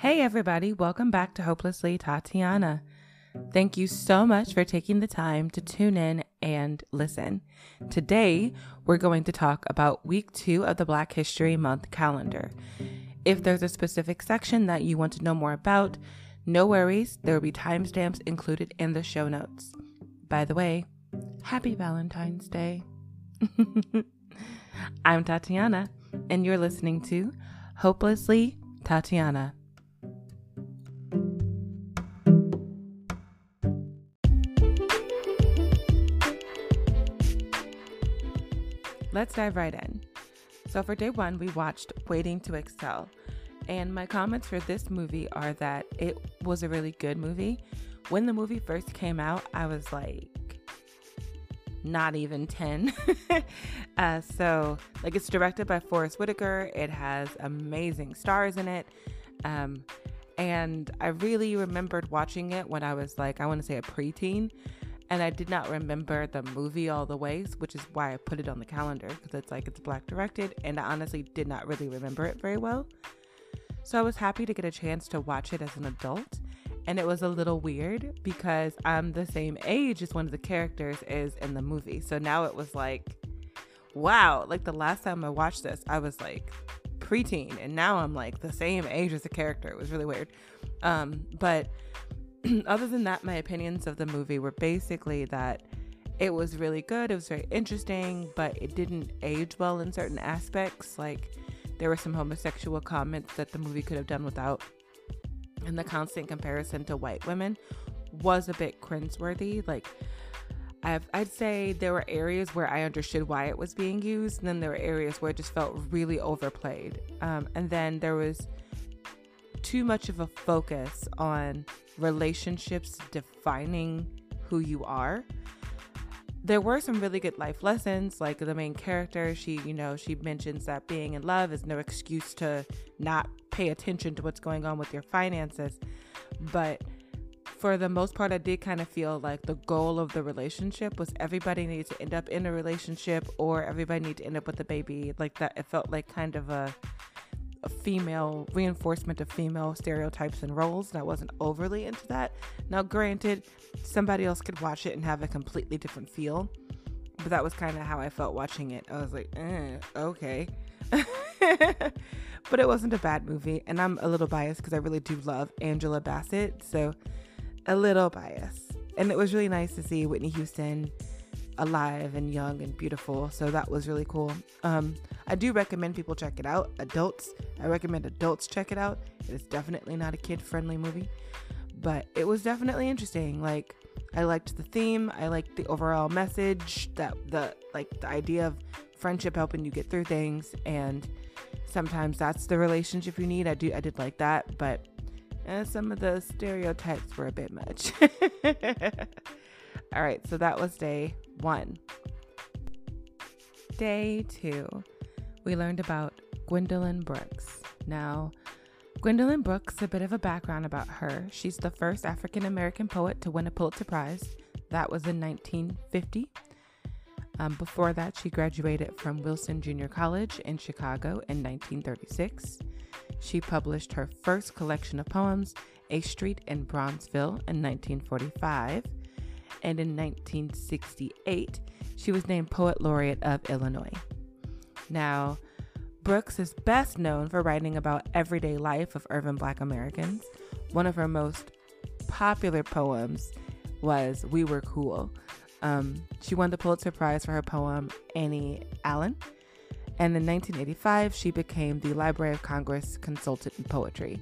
Hey, everybody, welcome back to Hopelessly Tatiana. Thank you so much for taking the time to tune in and listen. Today, we're going to talk about week two of the Black History Month calendar. If there's a specific section that you want to know more about, no worries, there will be timestamps included in the show notes. By the way, happy Valentine's Day. I'm Tatiana, and you're listening to Hopelessly Tatiana. Let's dive right in. So, for day one, we watched Waiting to Exhale. And my comments for this movie are that it was a really good movie. When the movie first came out, I was like, not even 10. uh, so, like, it's directed by Forest Whitaker. It has amazing stars in it. Um, and I really remembered watching it when I was like, I want to say a preteen and I did not remember the movie all the ways, which is why I put it on the calendar because it's like it's black directed, and I honestly did not really remember it very well. So I was happy to get a chance to watch it as an adult, and it was a little weird because I'm the same age as one of the characters is in the movie. So now it was like, wow, like the last time I watched this, I was like preteen, and now I'm like the same age as the character. It was really weird. Um, but other than that, my opinions of the movie were basically that it was really good. It was very interesting, but it didn't age well in certain aspects. Like there were some homosexual comments that the movie could have done without. And the constant comparison to white women was a bit cringeworthy. Like I've, I'd say there were areas where I understood why it was being used, and then there were areas where it just felt really overplayed. Um, and then there was too much of a focus on relationships defining who you are. There were some really good life lessons, like the main character, she, you know, she mentions that being in love is no excuse to not pay attention to what's going on with your finances. But for the most part, I did kind of feel like the goal of the relationship was everybody needed to end up in a relationship or everybody needed to end up with a baby. Like that, it felt like kind of a female reinforcement of female stereotypes and roles, and I wasn't overly into that. Now, granted, somebody else could watch it and have a completely different feel, but that was kind of how I felt watching it. I was like, eh, okay. but it wasn't a bad movie, and I'm a little biased because I really do love Angela Bassett, so a little biased. And it was really nice to see Whitney Houston alive and young and beautiful. So that was really cool. Um, I do recommend people check it out. Adults, I recommend adults check it out. It is definitely not a kid friendly movie, but it was definitely interesting. Like, I liked the theme, I liked the overall message that the like the idea of friendship helping you get through things and sometimes that's the relationship you need. I do I did like that, but uh, some of the stereotypes were a bit much. All right, so that was day one. Day two, we learned about Gwendolyn Brooks. Now, Gwendolyn Brooks, a bit of a background about her. She's the first African American poet to win a Pulitzer Prize. That was in 1950. Um, before that, she graduated from Wilson Junior College in Chicago in 1936. She published her first collection of poems, A Street in Bronzeville, in 1945 and in 1968, she was named Poet Laureate of Illinois. Now, Brooks is best known for writing about everyday life of urban black Americans. One of her most popular poems was We Were Cool. Um, she won the Pulitzer Prize for her poem Annie Allen. And in 1985, she became the Library of Congress consultant in poetry.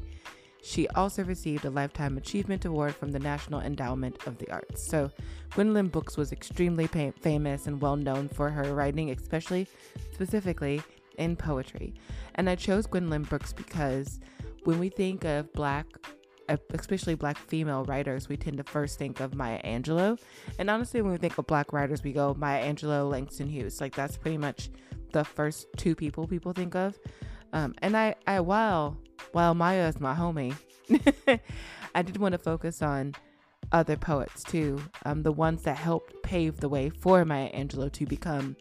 She also received a Lifetime Achievement Award from the National Endowment of the Arts. So, Gwendolyn Brooks was extremely famous and well known for her writing, especially specifically in poetry. And I chose Gwendolyn Brooks because when we think of black especially black female writers, we tend to first think of Maya Angelou. And honestly, when we think of black writers, we go Maya Angelou, Langston Hughes. Like that's pretty much the first two people people think of. Um, and I, I, while while Maya is my homie, I did want to focus on other poets too, um, the ones that helped pave the way for Maya Angelou to become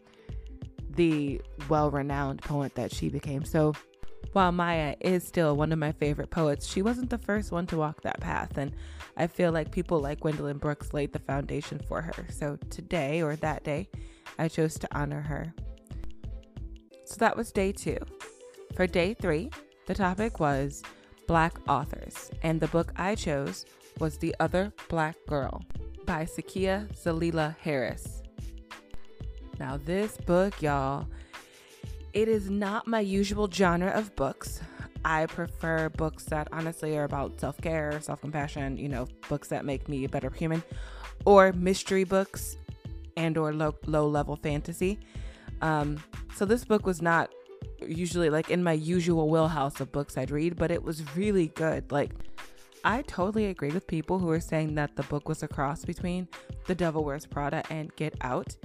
the well-renowned poet that she became. So, while Maya is still one of my favorite poets, she wasn't the first one to walk that path. And I feel like people like Gwendolyn Brooks laid the foundation for her. So today, or that day, I chose to honor her. So that was day two. For day three, the topic was Black authors, and the book I chose was The Other Black Girl by Zakiya Dalila Harris. Now, this book, y'all, it is not my usual genre of books. I prefer books that honestly are about self care, self compassion, you know, books that make me a better human, or mystery books and or low, low level fantasy. Um, so this book was not usually like in my usual wheelhouse of books I'd read, but it was really good. Like I totally agree with people who are saying that the book was a cross between The Devil Wears Prada and Get Out.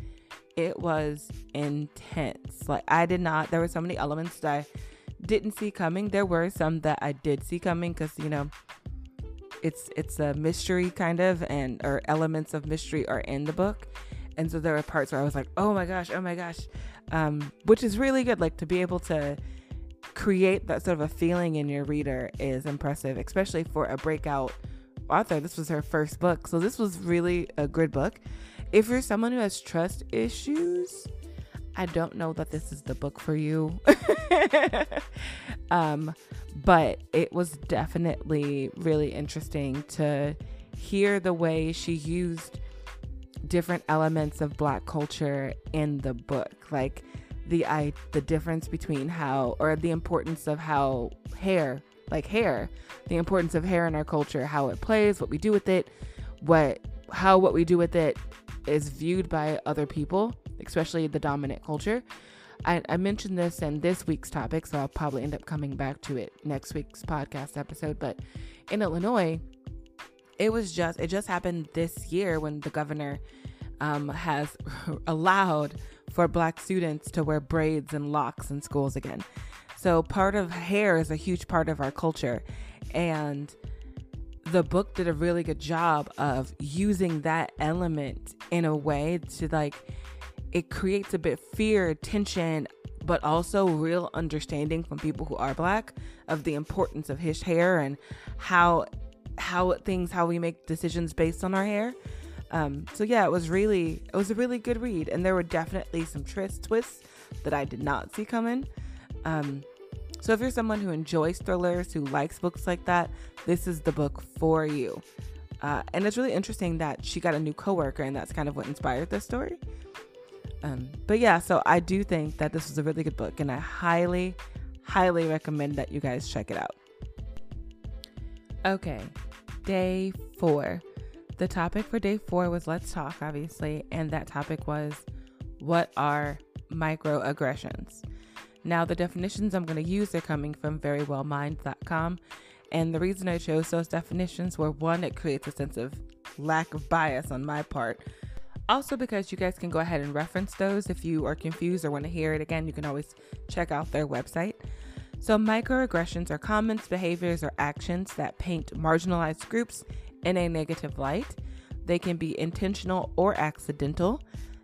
It was intense. Like I did not there were so many elements that I didn't see coming. There were some that I did see coming cuz you know it's it's a mystery kind of and or elements of mystery are in the book. And so there were parts where I was like, "Oh my gosh, oh my gosh." Um, which is really good like to be able to create that sort of a feeling in your reader is impressive, especially for a breakout author. This was her first book. So this was really a good book. If you're someone who has trust issues, I don't know that this is the book for you. um, but it was definitely really interesting to hear the way she used different elements of black culture in the book. Like the I the difference between how or the importance of how hair, like hair, the importance of hair in our culture, how it plays, what we do with it, what how what we do with it is viewed by other people, especially the dominant culture. I, I mentioned this in this week's topic, so I'll probably end up coming back to it next week's podcast episode. But in Illinois, it was just it just happened this year when the governor um, has allowed for black students to wear braids and locks in schools again. So part of hair is a huge part of our culture. And the book did a really good job of using that element in a way to like it creates a bit fear, tension, but also real understanding from people who are black of the importance of his hair and how how things how we make decisions based on our hair. Um, so yeah, it was really it was a really good read, and there were definitely some twist twists that I did not see coming. Um, so if you're someone who enjoys thrillers, who likes books like that, this is the book for you. Uh, and it's really interesting that she got a new coworker, and that's kind of what inspired this story. Um, but yeah, so I do think that this was a really good book, and I highly, highly recommend that you guys check it out. Okay, day four. The topic for day four was let's talk, obviously, and that topic was what are microaggressions? Now, the definitions I'm going to use are coming from verywellmind.com, and the reason I chose those definitions were one, it creates a sense of lack of bias on my part. Also, because you guys can go ahead and reference those if you are confused or want to hear it again, you can always check out their website. So, microaggressions are comments, behaviors, or actions that paint marginalized groups in a negative light. They can be intentional or accidental.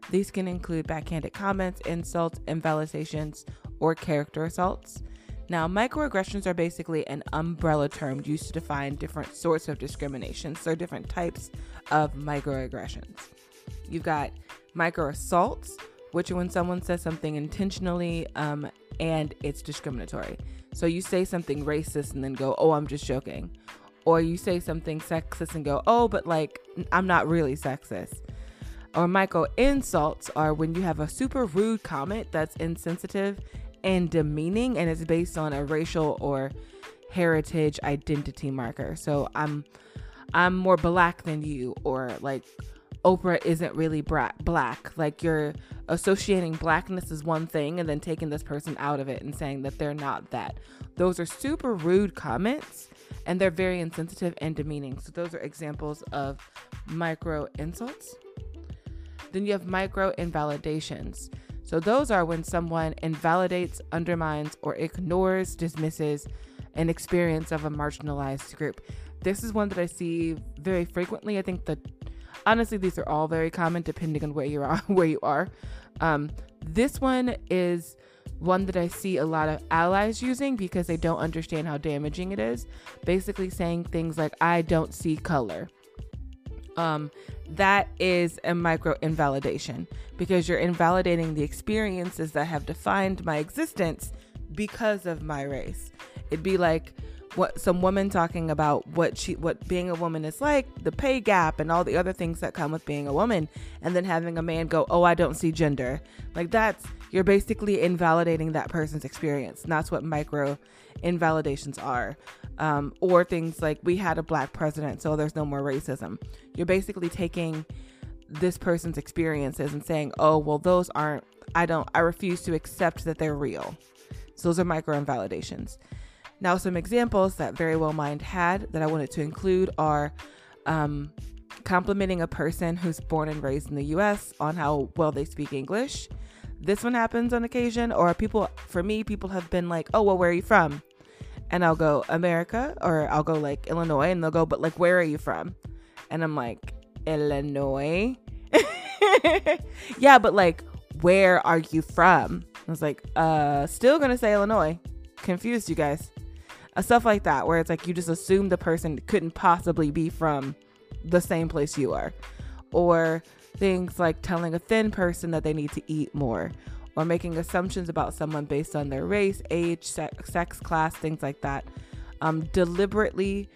These can include backhanded comments, insults, invalidations, or character assaults. Now, microaggressions are basically an umbrella term used to define different sorts of discrimination, so different types of microaggressions. You've got micro assaults, which when someone says something intentionally um, and it's discriminatory. So you say something racist and then go, oh, I'm just joking or you say something sexist and go, oh, but like, I'm not really sexist. Or micro insults are when you have a super rude comment that's insensitive and demeaning and it's based on a racial or heritage identity marker. So I'm I'm more black than you or like Oprah isn't really bra- black. Like you're associating blackness as one thing and then taking this person out of it and saying that they're not that. Those are super rude comments and they're very insensitive and demeaning. So those are examples of micro insults. Then you have micro invalidations. So those are when someone invalidates, undermines, or ignores, dismisses an experience of a marginalized group. This is one that I see very frequently. I think that honestly these are all very common depending on where you are where you are. Um, this one is one that I see a lot of allies using because they don't understand how damaging it is. Basically, saying things like, I don't see color. Um, that is a micro invalidation because you're invalidating the experiences that have defined my existence because of my race. It'd be like, what some woman talking about what she what being a woman is like, the pay gap and all the other things that come with being a woman, and then having a man go, "Oh, I don't see gender." Like that's you're basically invalidating that person's experience. And that's what micro invalidations are. Um, or things like we had a black president, so there's no more racism. You're basically taking this person's experiences and saying, "Oh, well, those aren't. I don't. I refuse to accept that they're real." So those are micro invalidations. Now, some examples that Very Well Mind had that I wanted to include are um, complimenting a person who's born and raised in the US on how well they speak English. This one happens on occasion, or people, for me, people have been like, oh, well, where are you from? And I'll go, America, or I'll go like Illinois, and they'll go, but like, where are you from? And I'm like, Illinois. yeah, but like, where are you from? I was like, uh, still gonna say Illinois. Confused you guys stuff like that where it's like you just assume the person couldn't possibly be from the same place you are. Or things like telling a thin person that they need to eat more. Or making assumptions about someone based on their race age sex, class things like that. Um, deliberately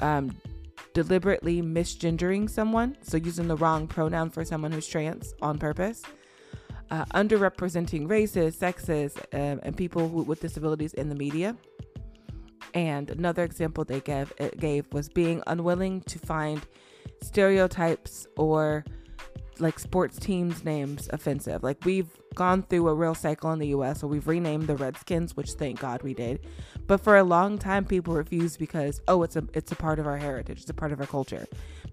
um, deliberately misgendering someone. So using the wrong pronoun for someone who's trans on purpose. Uh, underrepresenting races sexes um, and people with disabilities in the media and another example they gave gave was being unwilling to find stereotypes or like sports teams names offensive. Like we've gone through a real cycle in the US where we've renamed the Redskins, which thank God we did. But for a long time people refused because oh it's a it's a part of our heritage, it's a part of our culture.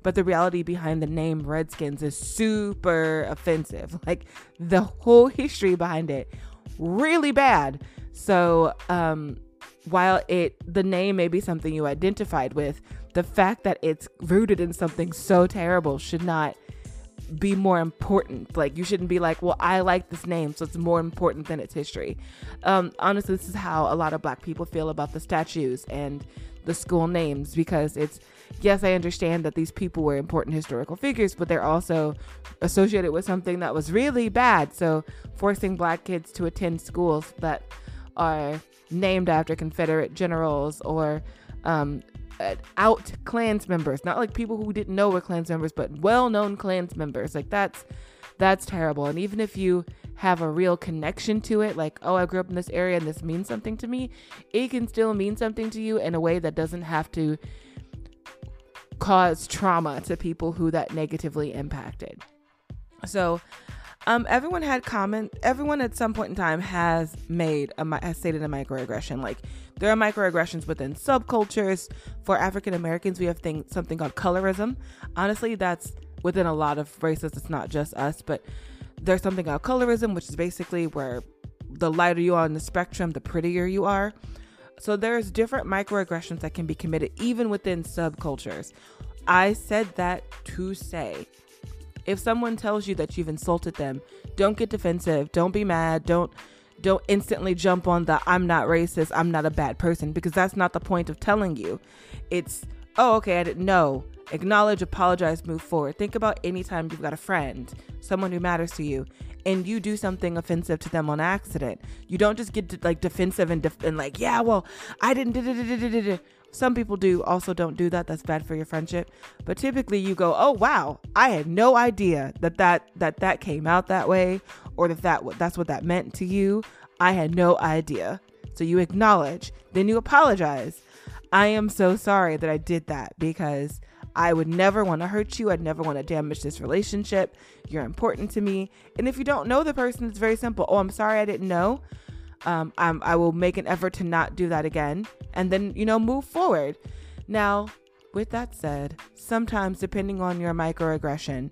But the reality behind the name Redskins is super offensive. Like the whole history behind it really bad. So um while it the name may be something you identified with, the fact that it's rooted in something so terrible should not be more important. Like you shouldn't be like, well, I like this name, so it's more important than its history. Um, honestly, this is how a lot of Black people feel about the statues and the school names because it's yes, I understand that these people were important historical figures, but they're also associated with something that was really bad. So forcing Black kids to attend schools that are named after Confederate generals or um, uh, out Klans members, not like people who didn't know were Klans members, but well-known Klans members. Like that's that's terrible. And even if you have a real connection to it, like oh, I grew up in this area and this means something to me, it can still mean something to you in a way that doesn't have to cause trauma to people who that negatively impacted. So um, everyone had comment. Everyone at some point in time has made a has stated a microaggression. Like there are microaggressions within subcultures. For African Americans, we have thing, something called colorism. Honestly, that's within a lot of races. It's not just us, but there's something called colorism, which is basically where the lighter you are on the spectrum, the prettier you are. So there's different microaggressions that can be committed even within subcultures. I said that to say if someone tells you that you've insulted them, don't get defensive. Don't be mad. Don't don't instantly jump on the I'm not racist, I'm not a bad person because that's not the point of telling you. It's oh okay, I didn't know. Acknowledge, apologize, move forward. Think about any time you've got a friend, someone who matters to you, and you do something offensive to them on accident. You don't just get like defensive and, def- and like, yeah, well, I didn't. Some people do also don't do that. That's bad for your friendship. But typically you go, "Oh wow, I had no idea that that that that came out that way or that that that's what that meant to you. I had no idea." So you acknowledge, then you apologize. I am so sorry that I did that because I would never want to hurt you. I'd never want to damage this relationship. You're important to me. And if you don't know the person, it's very simple. Oh, I'm sorry I didn't know um, I will make an effort to not do that again and then, you know, move forward. Now, with that said, sometimes depending on your microaggression,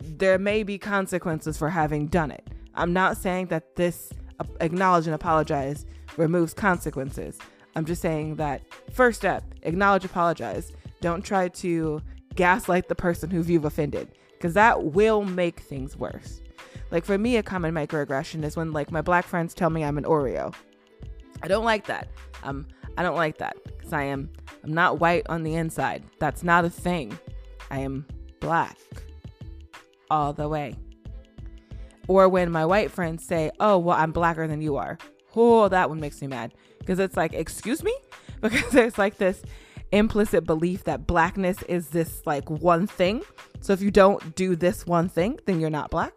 there may be consequences for having done it. I'm not saying that this acknowledge and apologize removes consequences. I'm just saying that first step, acknowledge, apologize. Don't try to gaslight the person who you've offended because that will make things worse. Like for me, a common microaggression is when like my black friends tell me I'm an Oreo. I don't like that. Um, I don't like that because I am I'm not white on the inside. That's not a thing. I am black all the way. Or when my white friends say, "Oh, well, I'm blacker than you are." Oh, that one makes me mad because it's like, "Excuse me?" Because there's like this implicit belief that blackness is this like one thing. So if you don't do this one thing, then you're not black.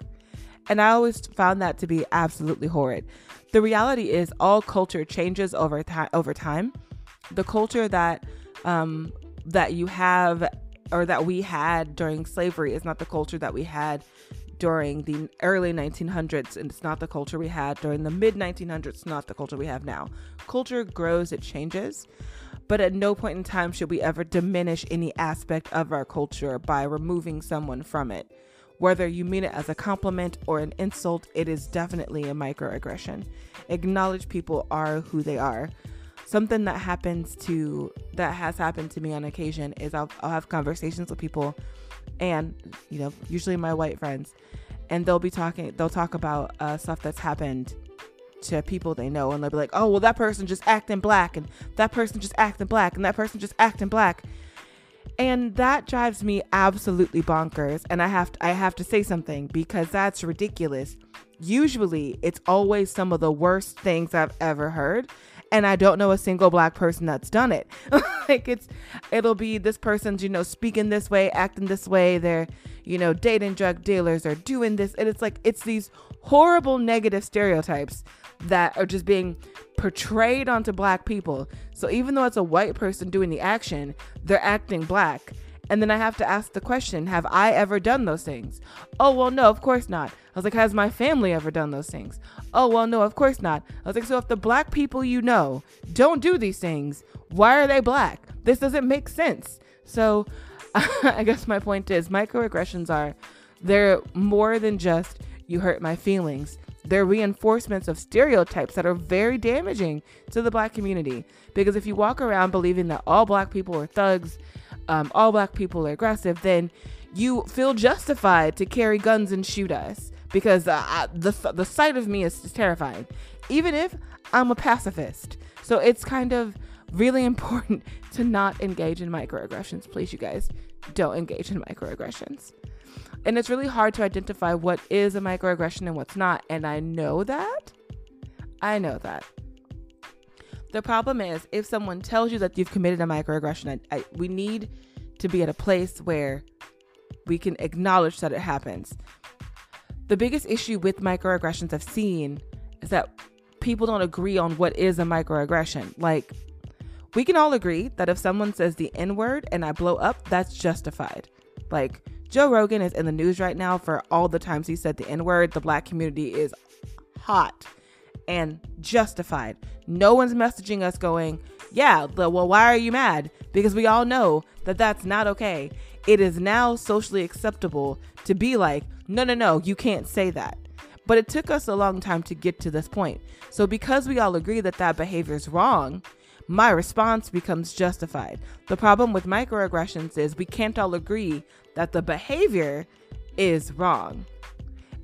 And I always found that to be absolutely horrid. The reality is all culture changes over time over time. The culture that um that you have or that we had during slavery is not the culture that we had during the early 1900s and it's not the culture we had during the mid 1900s not the culture we have now culture grows it changes but at no point in time should we ever diminish any aspect of our culture by removing someone from it. Whether you mean it as a compliment or an insult, it is definitely a microaggression. Acknowledge people are who they are. Something that happens to that has happened to me on occasion is I'll, I'll have conversations with people, and you know, usually my white friends, and they'll be talking. They'll talk about uh, stuff that's happened to people they know and they'll be like, oh, well, that person just acting black and that person just acting black and that person just acting black. And that drives me absolutely bonkers. And I have to, I have to say something because that's ridiculous. Usually it's always some of the worst things I've ever heard. And I don't know a single black person that's done it. like it's it'll be this person's, you know, speaking this way, acting this way, they're, you know, dating drug dealers or doing this. And it's like it's these horrible negative stereotypes that are just being portrayed onto black people. So even though it's a white person doing the action, they're acting black. And then I have to ask the question, have I ever done those things? Oh, well, no, of course not. I was like, has my family ever done those things? Oh, well, no, of course not. I was like, so if the black people you know don't do these things, why are they black? This doesn't make sense. So I guess my point is microaggressions are, they're more than just you hurt my feelings. They're reinforcements of stereotypes that are very damaging to the black community. Because if you walk around believing that all black people are thugs, um, all black people are aggressive, then you feel justified to carry guns and shoot us because uh, the the sight of me is, is terrifying, even if I'm a pacifist. So it's kind of really important to not engage in microaggressions. Please, you guys, don't engage in microaggressions. And it's really hard to identify what is a microaggression and what's not. And I know that. I know that. The problem is if someone tells you that you've committed a microaggression, I, I, we need to be at a place where we can acknowledge that it happens. The biggest issue with microaggressions I've seen is that people don't agree on what is a microaggression. Like, we can all agree that if someone says the N word and I blow up, that's justified. Like, Joe Rogan is in the news right now for all the times he said the N word. The black community is hot and justified. No one's messaging us going, yeah, well, why are you mad? Because we all know that that's not okay. It is now socially acceptable to be like, no, no, no, you can't say that. But it took us a long time to get to this point. So, because we all agree that that behavior is wrong, my response becomes justified. The problem with microaggressions is we can't all agree that the behavior is wrong.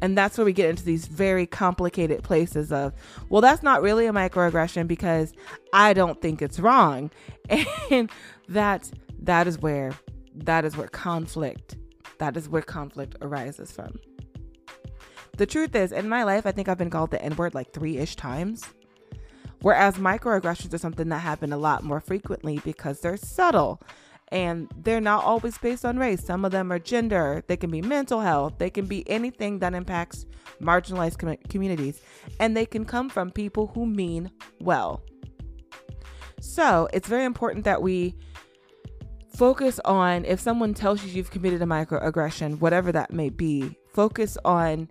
And that's where we get into these very complicated places of, well, that's not really a microaggression because I don't think it's wrong. And that that is where that is where conflict that is where conflict arises from. The truth is, in my life, I think I've been called the N word like three ish times. Whereas microaggressions are something that happen a lot more frequently because they're subtle and they're not always based on race. Some of them are gender, they can be mental health, they can be anything that impacts marginalized com- communities, and they can come from people who mean well. So it's very important that we focus on if someone tells you you've committed a microaggression, whatever that may be, focus on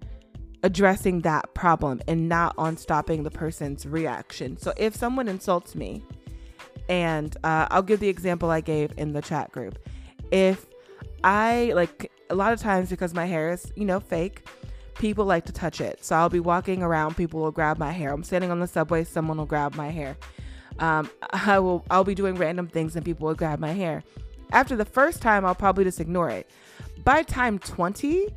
addressing that problem and not on stopping the person's reaction. So if someone insults me, and uh, I'll give the example I gave in the chat group. If I like a lot of times because my hair is, you know, fake, people like to touch it. So I'll be walking around, people will grab my hair. I'm standing on the subway, someone will grab my hair. Um, I will I'll be doing random things and people will grab my hair. After the first time, I'll probably just ignore it. By time 20,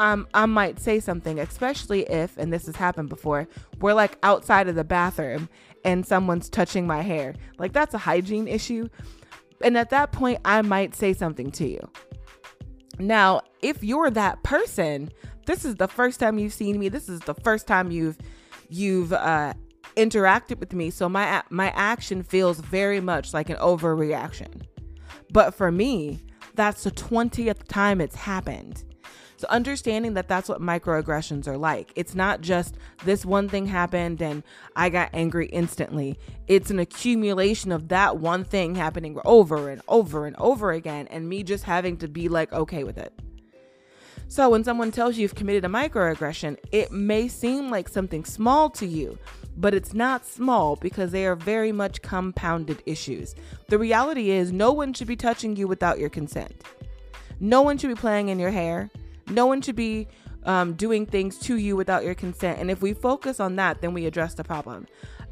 um, I might say something, especially if, and this has happened before, we're like outside of the bathroom and someone's touching my hair. Like that's a hygiene issue. And at that point, I might say something to you. Now, if you're that person, this is the first time you've seen me. This is the first time you've you've uh, interacted with me. So my my action feels very much like an overreaction. But for me, that's the 20th time it's happened. So understanding that that's what microaggressions are like. It's not just this one thing happened and I got angry instantly. It's an accumulation of that one thing happening over and over and over again and me just having to be like okay with it. So when someone tells you you've committed a microaggression, it may seem like something small to you, but it's not small because they are very much compounded issues. The reality is, no one should be touching you without your consent. No one should be playing in your hair. No one should be um, doing things to you without your consent. And if we focus on that, then we address the problem.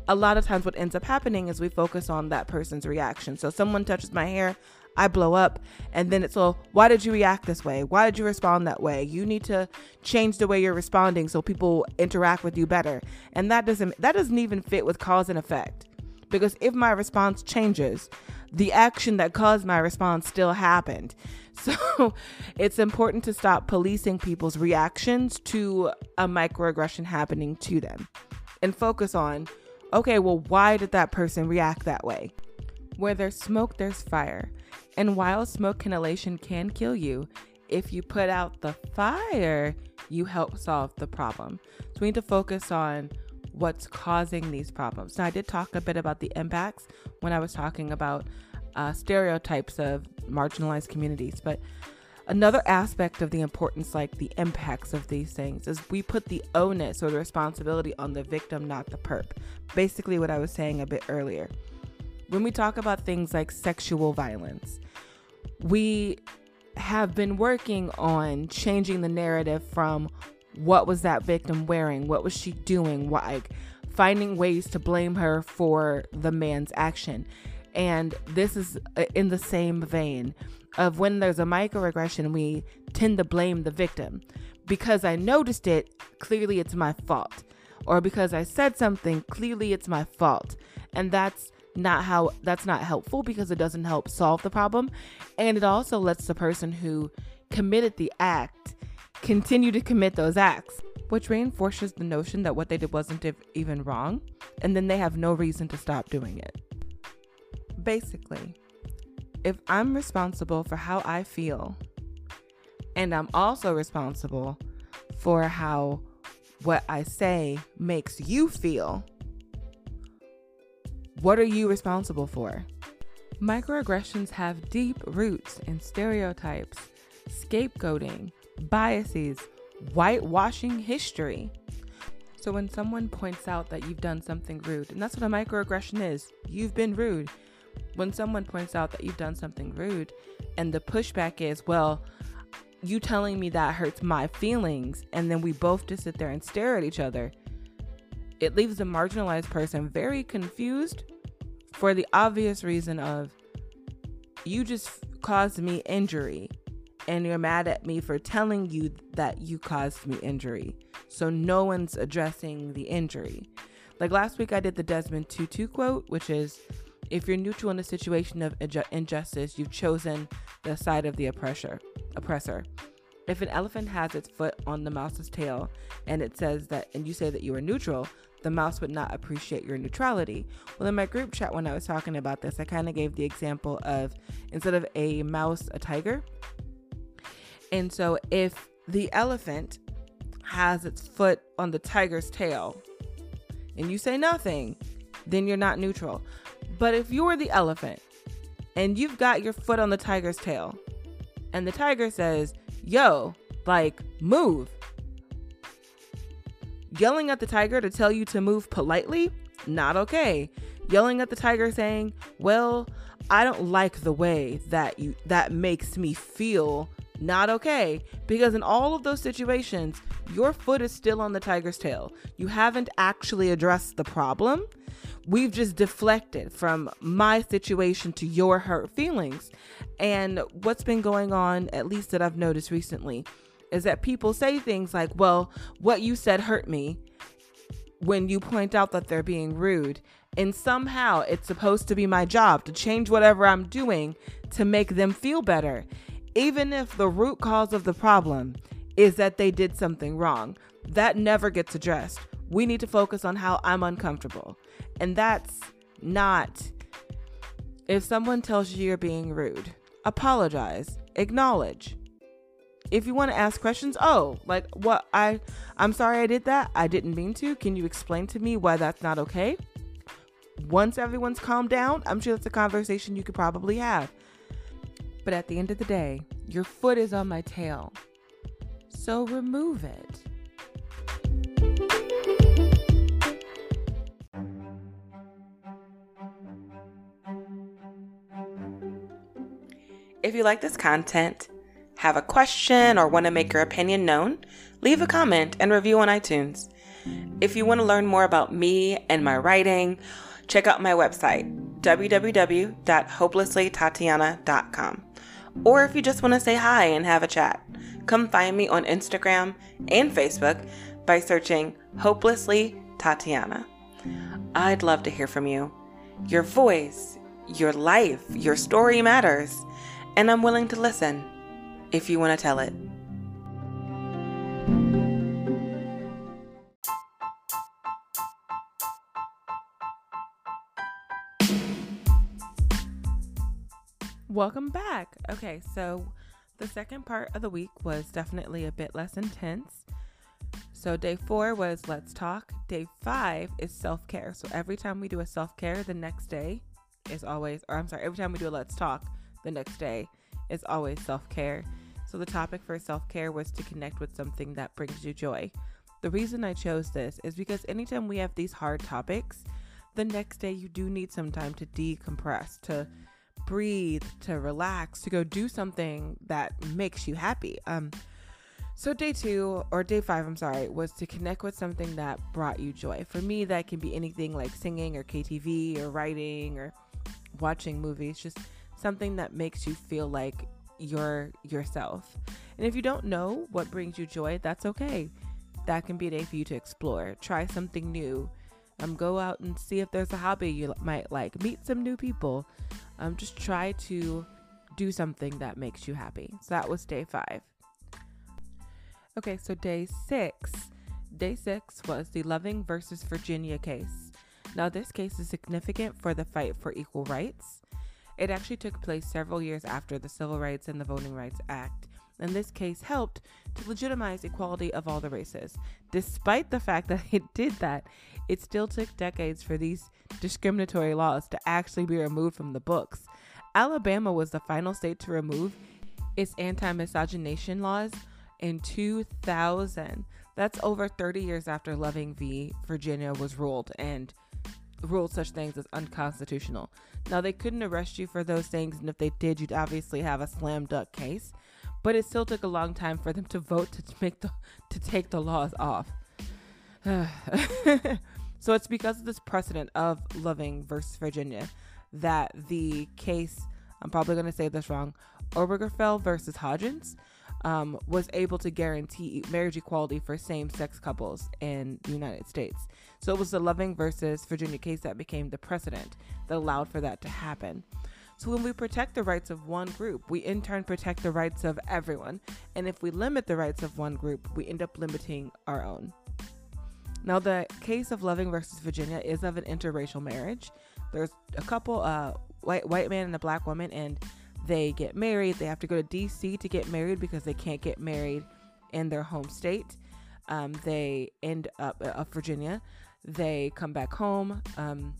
A lot of times, what ends up happening is we focus on that person's reaction. So, someone touches my hair, I blow up, and then it's all, why did you react this way? Why did you respond that way? You need to change the way you're responding so people interact with you better. And that doesn't that doesn't even fit with cause and effect. Because if my response changes, the action that caused my response still happened. So it's important to stop policing people's reactions to a microaggression happening to them and focus on okay, well, why did that person react that way? Where there's smoke, there's fire. And while smoke inhalation can kill you, if you put out the fire, you help solve the problem. So we need to focus on what's causing these problems. Now, I did talk a bit about the impacts when I was talking about uh, stereotypes of marginalized communities. But another aspect of the importance, like the impacts of these things, is we put the onus or the responsibility on the victim, not the perp. Basically, what I was saying a bit earlier. When we talk about things like sexual violence, we have been working on changing the narrative from what was that victim wearing? What was she doing? Like finding ways to blame her for the man's action. And this is uh, in the same vein of when there's a microaggression, we tend to blame the victim. Because I noticed it, clearly it's my fault. Or because I said something, clearly it's my fault. And that's not how that's not helpful because it doesn't help solve the problem and it also lets the person who committed the act continue to commit those acts which reinforces the notion that what they did wasn't even wrong and then they have no reason to stop doing it basically, if I'm responsible for how I feel, and I'm also responsible for how what I say makes you feel, what are you responsible for? Microaggressions have deep roots in stereotypes, scapegoating, biases, whitewashing history. So when someone points out that you've done something rude, and that's what a microaggression is, you've been rude, when someone points out that you've done something rude and the pushback is, well, you telling me that hurts my feelings, and then we both just sit there and stare at each other, it leaves the marginalized person very confused for the obvious reason of you just caused me injury and you're mad at me for telling you that you caused me injury. So no one's addressing the injury. Like last week, I did the Desmond Tutu quote, which is if you're neutral in a situation of injustice, you've chosen the side of the oppressor. Oppressor. If an elephant has its foot on the mouse's tail and it says that, and you say that you are neutral, the mouse would not appreciate your neutrality. Well, in my group chat, when I was talking about this, I kind of gave the example of instead of a mouse, a tiger. And so if the elephant has its foot on the tiger's tail and you say nothing, then you're not neutral. But if you were the elephant and you've got your foot on the tiger's tail, and the tiger says, Yo, like, move. Yelling at the tiger to tell you to move politely, not okay. Yelling at the tiger saying, Well, I don't like the way that you that makes me feel not okay because in all of those situations your foot is still on the tiger's tail you haven't actually addressed the problem we've just deflected from my situation to your hurt feelings. And what's been going on, at least that I've noticed recently, is that people say things like, well, what you said hurt me when you point out that they're being rude. And somehow it's supposed to be my job to change whatever I'm doing to make them feel better, even if the root cause of the problem is that they did something wrong. That never gets addressed. We need to focus on how I'm uncomfortable. And that's not if someone tells you you're being rude, apologize, acknowledge. If you want to ask questions, oh, like what I I'm sorry I did that. I didn't mean to. Can you explain to me why that's not okay? Once everyone's calmed down, I'm sure that's a conversation you could probably have. But at the end of the day, your foot is on my tail. So remove it. If you like this content, have a question, or want to make your opinion known, leave a comment and review on iTunes. If you want to learn more about me and my writing, check out my website, www.hopelesslytatiana.com. Or if you just want to say hi and have a chat, come find me on Instagram and Facebook by searching Hopelessly Tatiana. I'd love to hear from you. Your voice, your life, your story matters, and I'm willing to listen if you want to tell it. Welcome back. Okay, so the second part of the week was definitely a bit less intense. So, day four was let's talk. Day five is self care. So, every time we do a self care, the next day is always, or I'm sorry, every time we do a let's talk, the next day is always self care. So, the topic for self care was to connect with something that brings you joy. The reason I chose this is because anytime we have these hard topics, the next day you do need some time to decompress, to breathe, to relax, to go do something that makes you happy. Um, so day two or day five, I'm sorry, was to connect with something that brought you joy. For me, that can be anything like singing or KTV or writing or watching movies, just something that makes you feel like your yourself. And if you don't know what brings you joy, that's okay. That can be a day for you to explore. Try something new. Um, go out and see if there's a hobby you might like. Meet some new people. Um, just try to do something that makes you happy. So that was day five. Okay, so day six. Day six was the Loving versus Virginia case. Now, this case is significant for the fight for equal rights. It actually took place several years after the Civil Rights and the Voting Rights Act, and this case helped to legitimize equality of all the races. Despite the fact that it did that, it still took decades for these discriminatory laws to actually be removed from the books. Alabama was the final state to remove its anti miscegenation laws in 2000. That's over 30 years after Loving v. Virginia was ruled and ruled such things as unconstitutional. Now, they couldn't arrest you for those things, and if they did, you'd obviously have a slam dunk case. But it still took a long time for them to vote to make the to take the laws off. so it's because of this precedent of Loving versus Virginia that the case, I'm probably going to say this wrong, Obergefell versus Hodgins, um, was able to guarantee marriage equality for same sex couples in the United States. So it was the Loving versus Virginia case that became the precedent that allowed for that to happen. So when we protect the rights of one group, we in turn protect the rights of everyone. And if we limit the rights of one group, we end up limiting our own. Now, the case of Loving versus Virginia is of an interracial marriage. There's a couple, uh, white white man and a black woman, and they get married. They have to go to DC to get married because they can't get married in their home state. Um, they end up uh, Virginia. They come back home. Um,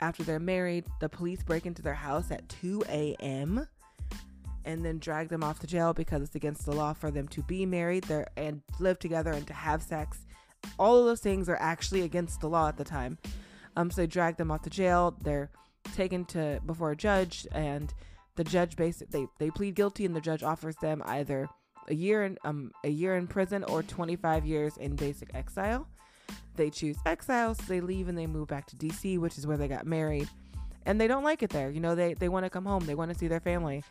after they're married, the police break into their house at 2 a.m. and then drag them off to jail because it's against the law for them to be married there and live together and to have sex. All of those things are actually against the law at the time. Um, so they drag them off to jail. They're taken to before a judge and the judge basically they, they plead guilty and the judge offers them either a year in um a year in prison or 25 years in basic exile. They choose exile, so they leave and they move back to DC, which is where they got married. And they don't like it there. You know, they they want to come home. They want to see their family.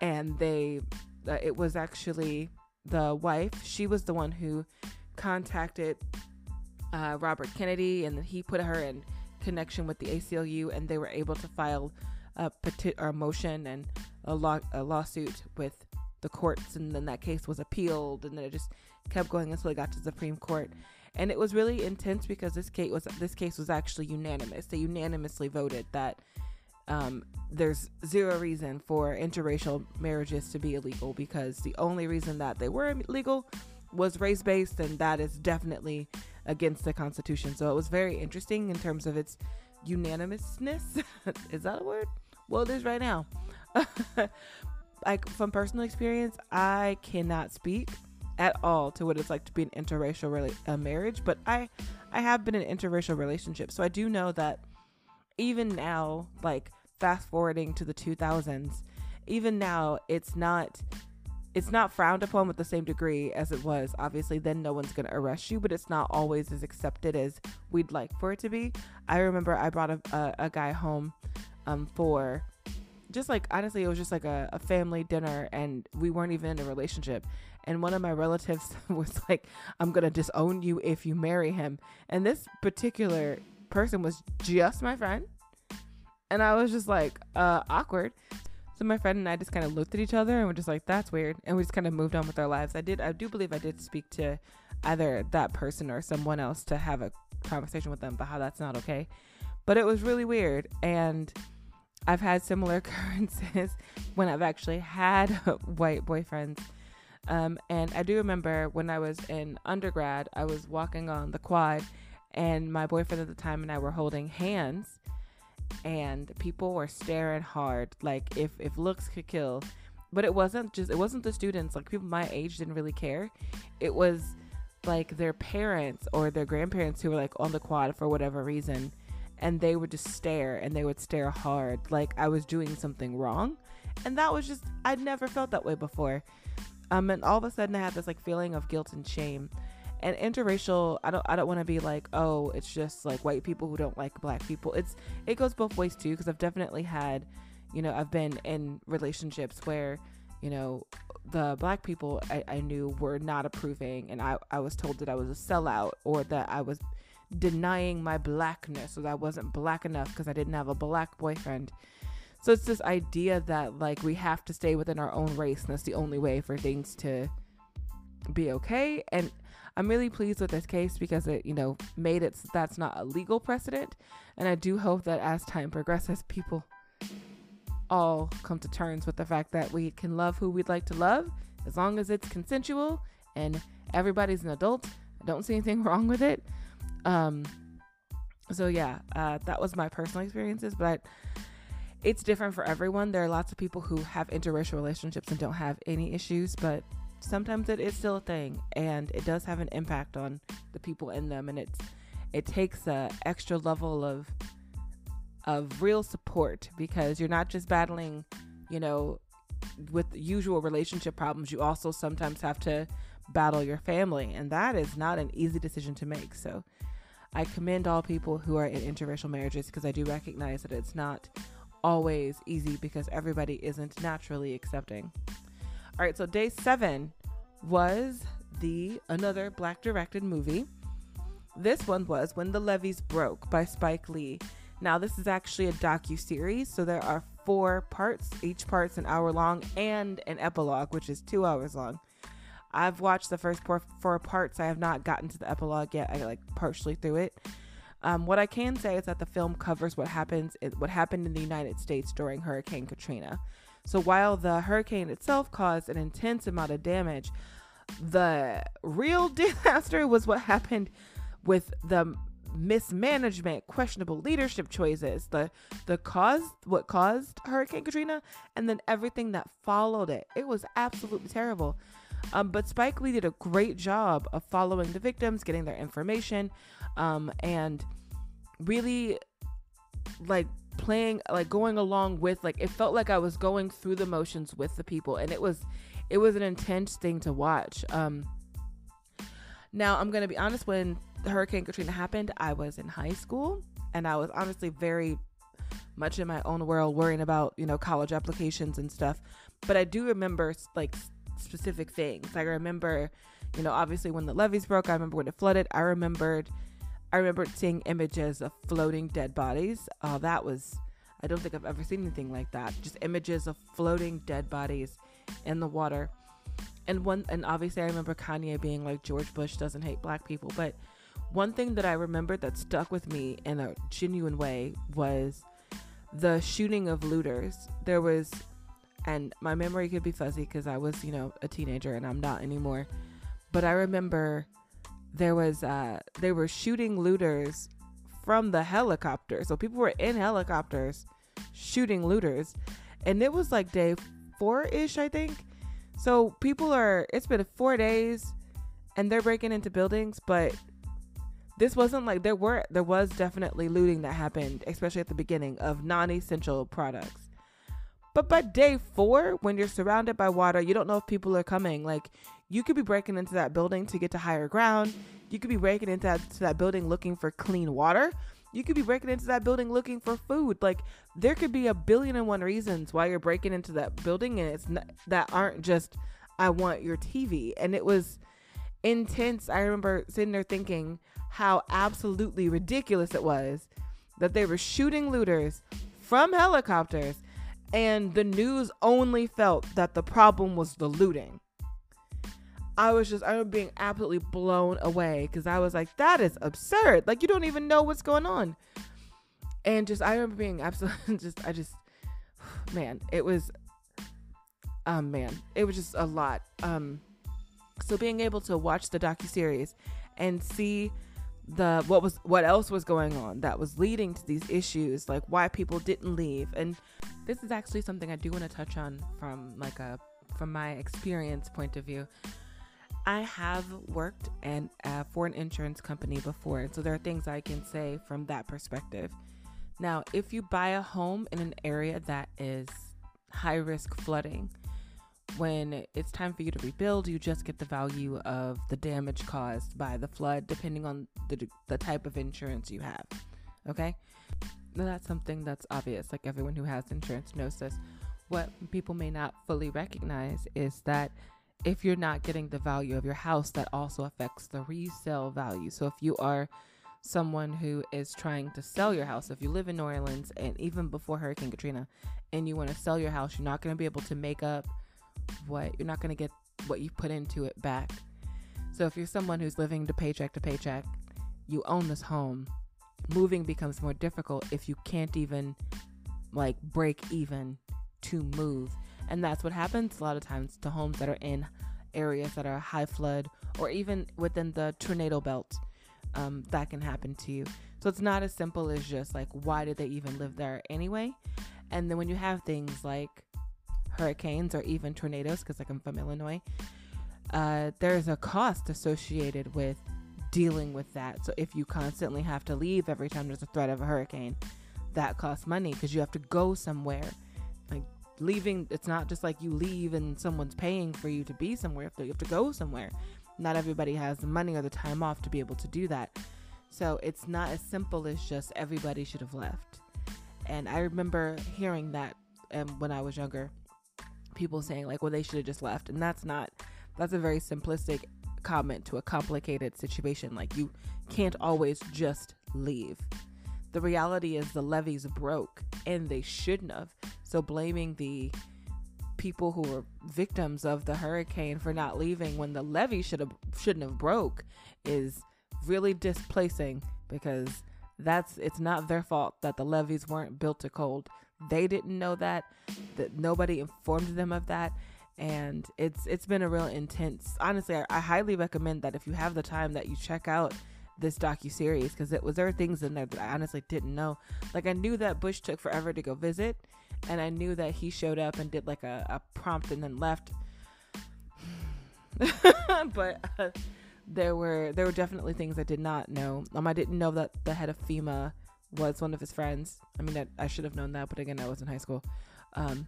And they uh, it was actually the wife, she was the one who contacted uh, Robert Kennedy, and he put her in connection with the ACLU, and they were able to file a peti- or a motion and a, law- a lawsuit with the courts, and then that case was appealed, and then it just kept going until it got to the Supreme Court. And it was really intense because this case was this case was actually unanimous. They unanimously voted that um, there's zero reason for interracial marriages to be illegal because the only reason that they were illegal was race based, and that is definitely against the Constitution. So it was very interesting in terms of its unanimousness. is that a word? Well, it is right now. like from personal experience, I cannot speak at all to what it's like to be an interracial rela- uh, marriage, but I I have been in interracial relationship, so I do know that even now, like fast forwarding to the 2000s, even now it's not it's not frowned upon with the same degree as it was. Obviously, then no one's going to arrest you, but it's not always as accepted as we'd like for it to be. I remember I brought a, a, a guy home um, for just like honestly, it was just like a, a family dinner, and we weren't even in a relationship. And one of my relatives was like, I'm to disown you if you marry him. And this particular person was just my friend. And I was just like, uh, awkward. So my friend and I just kind of looked at each other and we're just like, that's weird. And we just kind of moved on with our lives. I did, I do believe I did speak to either that person or someone else to have a conversation with them about how that's not okay. But it was really weird. And I've had similar occurrences when I've actually had white boyfriends. Um, and I do remember when I was in undergrad, I was walking on the quad, and my boyfriend at the time and I were holding hands, and people were staring hard, like if if looks could kill. But it wasn't just it wasn't the students, like people my age didn't really care. It was like their parents or their grandparents who were like on the quad for whatever reason and they would just stare and they would stare hard like I was doing something wrong. And that was just I'd never felt that way before. Um and all of a sudden I had this like feeling of guilt and shame. And interracial, I don't I don't want to be like, "Oh, it's just like white people who don't like black people." It's it goes both ways too because I've definitely had, you know, I've been in relationships where you know, the black people I, I, knew were not approving, and I, I was told that I was a sellout or that I was denying my blackness so that I wasn't black enough because I didn't have a black boyfriend. So it's this idea that like we have to stay within our own race and that's the only way for things to be okay. And I'm really pleased with this case because it, you know, made it that's not a legal precedent. And I do hope that as time progresses, people all come to terms with the fact that we can love who we'd like to love as long as it's consensual and everybody's an adult. I don't see anything wrong with it. Um, so yeah, uh, that was my personal experiences, but it's different for everyone. There are lots of people who have interracial relationships and don't have any issues, but sometimes it is still a thing, and it does have an impact on the people in them, and it's it takes a extra level of of real support because you're not just battling, you know, with usual relationship problems. You also sometimes have to battle your family, and that is not an easy decision to make. So I commend all people who are in interracial marriages because I do recognize that it's not always easy because everybody isn't naturally accepting. All right, so day seven was the another black directed movie. This one was When the Levees Broke by Spike Lee. Now this is actually a docu series, so there are four parts. Each part's an hour long, and an epilogue, which is two hours long. I've watched the first four, parts. I have not gotten to the epilogue yet. I like partially through it. Um, what I can say is that the film covers what happens, what happened in the United States during Hurricane Katrina. So while the hurricane itself caused an intense amount of damage, the real disaster was what happened with the mismanagement, questionable leadership choices, the the cause what caused Hurricane Katrina, and then everything that followed it. It was absolutely terrible. Um, but Spike Lee did a great job of following the victims, getting their information, um, and really like playing like going along with like it felt like I was going through the motions with the people and it was it was an intense thing to watch. Um now I'm gonna be honest, when Hurricane Katrina happened, I was in high school and I was honestly very much in my own world worrying about, you know, college applications and stuff. But I do remember like specific things. Like I remember, you know, obviously when the levees broke, I remember when it flooded. I remembered I remembered seeing images of floating dead bodies. Oh, that was I don't think I've ever seen anything like that. Just images of floating dead bodies in the water. And one and obviously I remember Kanye being like George Bush doesn't hate black people, but one thing that I remembered that stuck with me in a genuine way was the shooting of looters. There was and my memory could be fuzzy because I was, you know, a teenager and I'm not anymore. But I remember there was uh they were shooting looters from the helicopter. So people were in helicopters shooting looters. And it was like day four ish, I think. So people are it's been four days and they're breaking into buildings, but this wasn't like there were there was definitely looting that happened, especially at the beginning of non-essential products. But by day four, when you're surrounded by water, you don't know if people are coming. Like you could be breaking into that building to get to higher ground. You could be breaking into that, to that building looking for clean water. You could be breaking into that building looking for food. Like there could be a billion and one reasons why you're breaking into that building, and it's not, that aren't just I want your TV. And it was intense. I remember sitting there thinking how absolutely ridiculous it was that they were shooting looters from helicopters, and the news only felt that the problem was the looting. I was just, I was being absolutely blown away because I was like, that is absurd. Like, you don't even know what's going on. And just, I remember being absolutely just, I just, man, it was, um, man, it was just a lot. Um, so being able to watch the docu series and see the what was what else was going on that was leading to these issues like why people didn't leave and this is actually something i do want to touch on from like a from my experience point of view I have worked and uh, for an insurance company before, and so there are things I can say from that perspective. Now, if you buy a home in an area that is high risk flooding, when it's time for you to rebuild, you just get the value of the damage caused by the flood, depending on the, the type of insurance you have. Okay? Now, that's something that's obvious. Like everyone who has insurance knows this. What people may not fully recognize is that if you're not getting the value of your house, that also affects the resale value. So if you are someone who is trying to sell your house, if you live in New Orleans and even before Hurricane Katrina and you want to sell your house, you're not going to be able to make up what you're not going to get what you put into it back. So if you're someone who's living to paycheck to paycheck, you own this home, moving becomes more difficult if you can't even like break even to move and that's what happens a lot of times to homes that are in areas that are high flood or even within the tornado belt. Um, that can happen to you. So it's not as simple as just like, why did they even live there anyway? And then when you have things like hurricanes or even tornadoes, because like I'm from Illinois, uh, there's a cost associated with dealing with that. So if you constantly have to leave every time there's a threat of a hurricane, that costs money because you have to go somewhere. Like leaving it's not just like you leave and someone's paying for you to be somewhere you have to go somewhere. Not everybody has the money or the time off to be able to do that. So it's not as simple as just everybody should have left. And i remember hearing that um, when i was younger people saying like well they should have just left. And that's not that's a very simplistic comment to a complicated situation. Like you can't always just leave. The reality is the levees broke and they shouldn't have. So blaming the people who were victims of the hurricane for not leaving when the levee should have shouldn't have broke is really displacing because that's it's not their fault that the levees weren't built to cold. They didn't know that that nobody informed them of that and it's it's been a real intense honestly I, I highly recommend that if you have the time that you check out this docu series because it was there were things in there that I honestly didn't know. Like I knew that Bush took forever to go visit, and I knew that he showed up and did like a, a prompt and then left. but uh, there were there were definitely things I did not know. Um, I didn't know that the head of FEMA was one of his friends. I mean, I, I should have known that, but again, I was in high school. Um,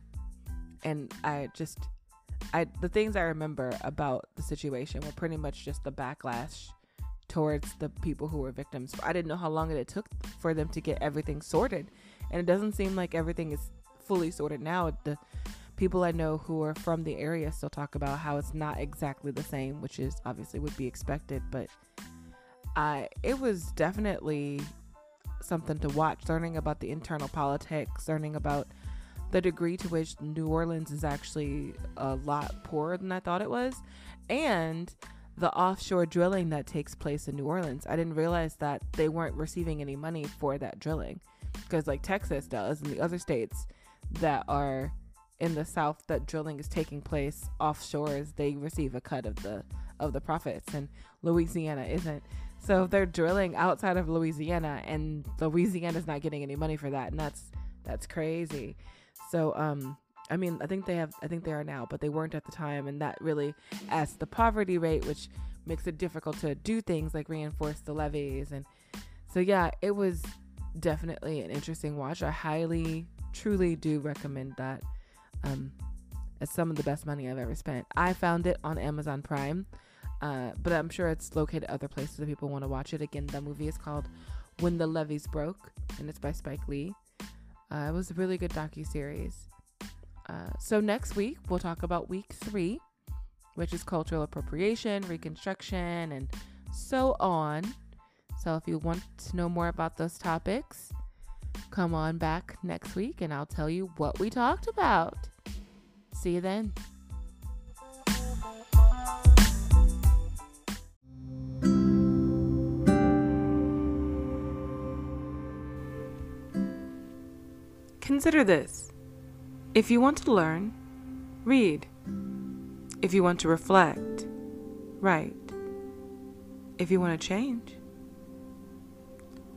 and I just, I the things I remember about the situation were pretty much just the backlash towards the people who were victims. I didn't know how long it took for them to get everything sorted, and it doesn't seem like everything is fully sorted now. The people I know who are from the area still talk about how it's not exactly the same, which is obviously would be expected, but I it was definitely something to watch, learning about the internal politics, learning about the degree to which New Orleans is actually a lot poorer than I thought it was, and the offshore drilling that takes place in New Orleans. I didn't realize that they weren't receiving any money for that drilling because, like Texas does, and the other states that are in the South that drilling is taking place offshores, they receive a cut of the of the profits, and Louisiana isn't. So they're drilling outside of Louisiana, and Louisiana's not getting any money for that, and that's that's crazy. So um, I mean, I think they have, I think they are now, but they weren't at the time, and that really adds the poverty rate, which makes it difficult to do things like reinforce the levees, and so yeah, it was definitely an interesting watch. I highly, truly do recommend that. Um, it's some of the best money I've ever spent. I found it on Amazon Prime, uh, but I'm sure it's located other places if people want to watch it. Again, the movie is called When the Levees Broke, and it's by Spike Lee. Uh, it was a really good docu series. Uh, so next week we'll talk about week three, which is cultural appropriation, reconstruction, and so on. So if you want to know more about those topics, come on back next week and I'll tell you what we talked about. See you then. Consider this. If you want to learn, read. If you want to reflect, write. If you want to change,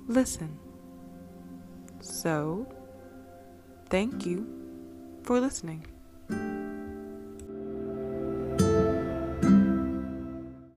listen. So, thank you for listening.